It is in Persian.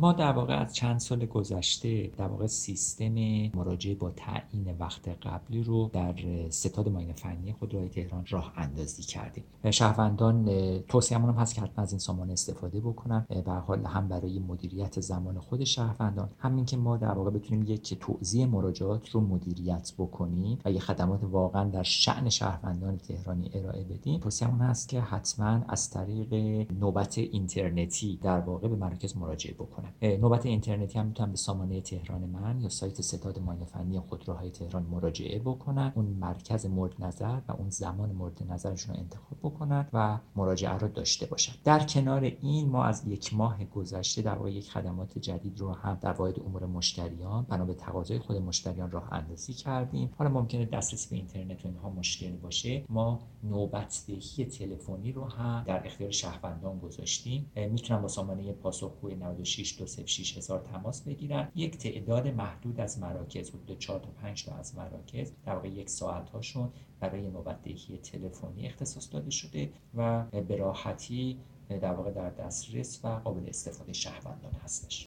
ما در واقع از چند سال گذشته در واقع سیستم مراجعه با تعیین وقت قبلی رو در ستاد ماین فنی خودروهای تهران راه اندازی کردیم. شهروندان توصیه‌مون هم هست که حتما از این سامان استفاده بکنن. به حال هم برای مدیریت زمان خود شهروندان همین که ما در واقع بتونیم یک توزیع مراجعات رو مدیریت بکنیم و یه خدمات واقعا در شعن شهروندان تهرانی ارائه بدیم. توصیه‌مون هست که حتما از طریق نوبت اینترنتی در واقع به مراکز مراجعه بکنن. نوبت اینترنتی هم می‌تونن به سامانه تهران من یا سایت ستاد ماین فنی خودروهای تهران مراجعه بکنن اون مرکز مورد نظر و اون زمان مورد نظرشون رو انتخاب بکنن و مراجعه رو داشته باشن. در کنار این ما از یک ماه گذشته در واقع یک خدمات جدید رو هم در واحد امور مشتریان بنا به تقاضای خود مشتریان راه اندازی کردیم. حالا ممکنه دسترسی به اینترنت و مشکل باشه. ما نوبت دهی تلفنی رو هم در اختیار شهروندان گذاشتیم. می‌تونن با سامانه پاسخگوی 96 206 هزار تماس بگیرن. یک تعداد محدود از مراکز حدود 4 تا 5 تا از مراکز در واقع یک ساعت هاشون برای نوبت دهی تلفنی اختصاص داده شده و به راحتی در واقع در دسترس و قابل استفاده شهروندان هستش.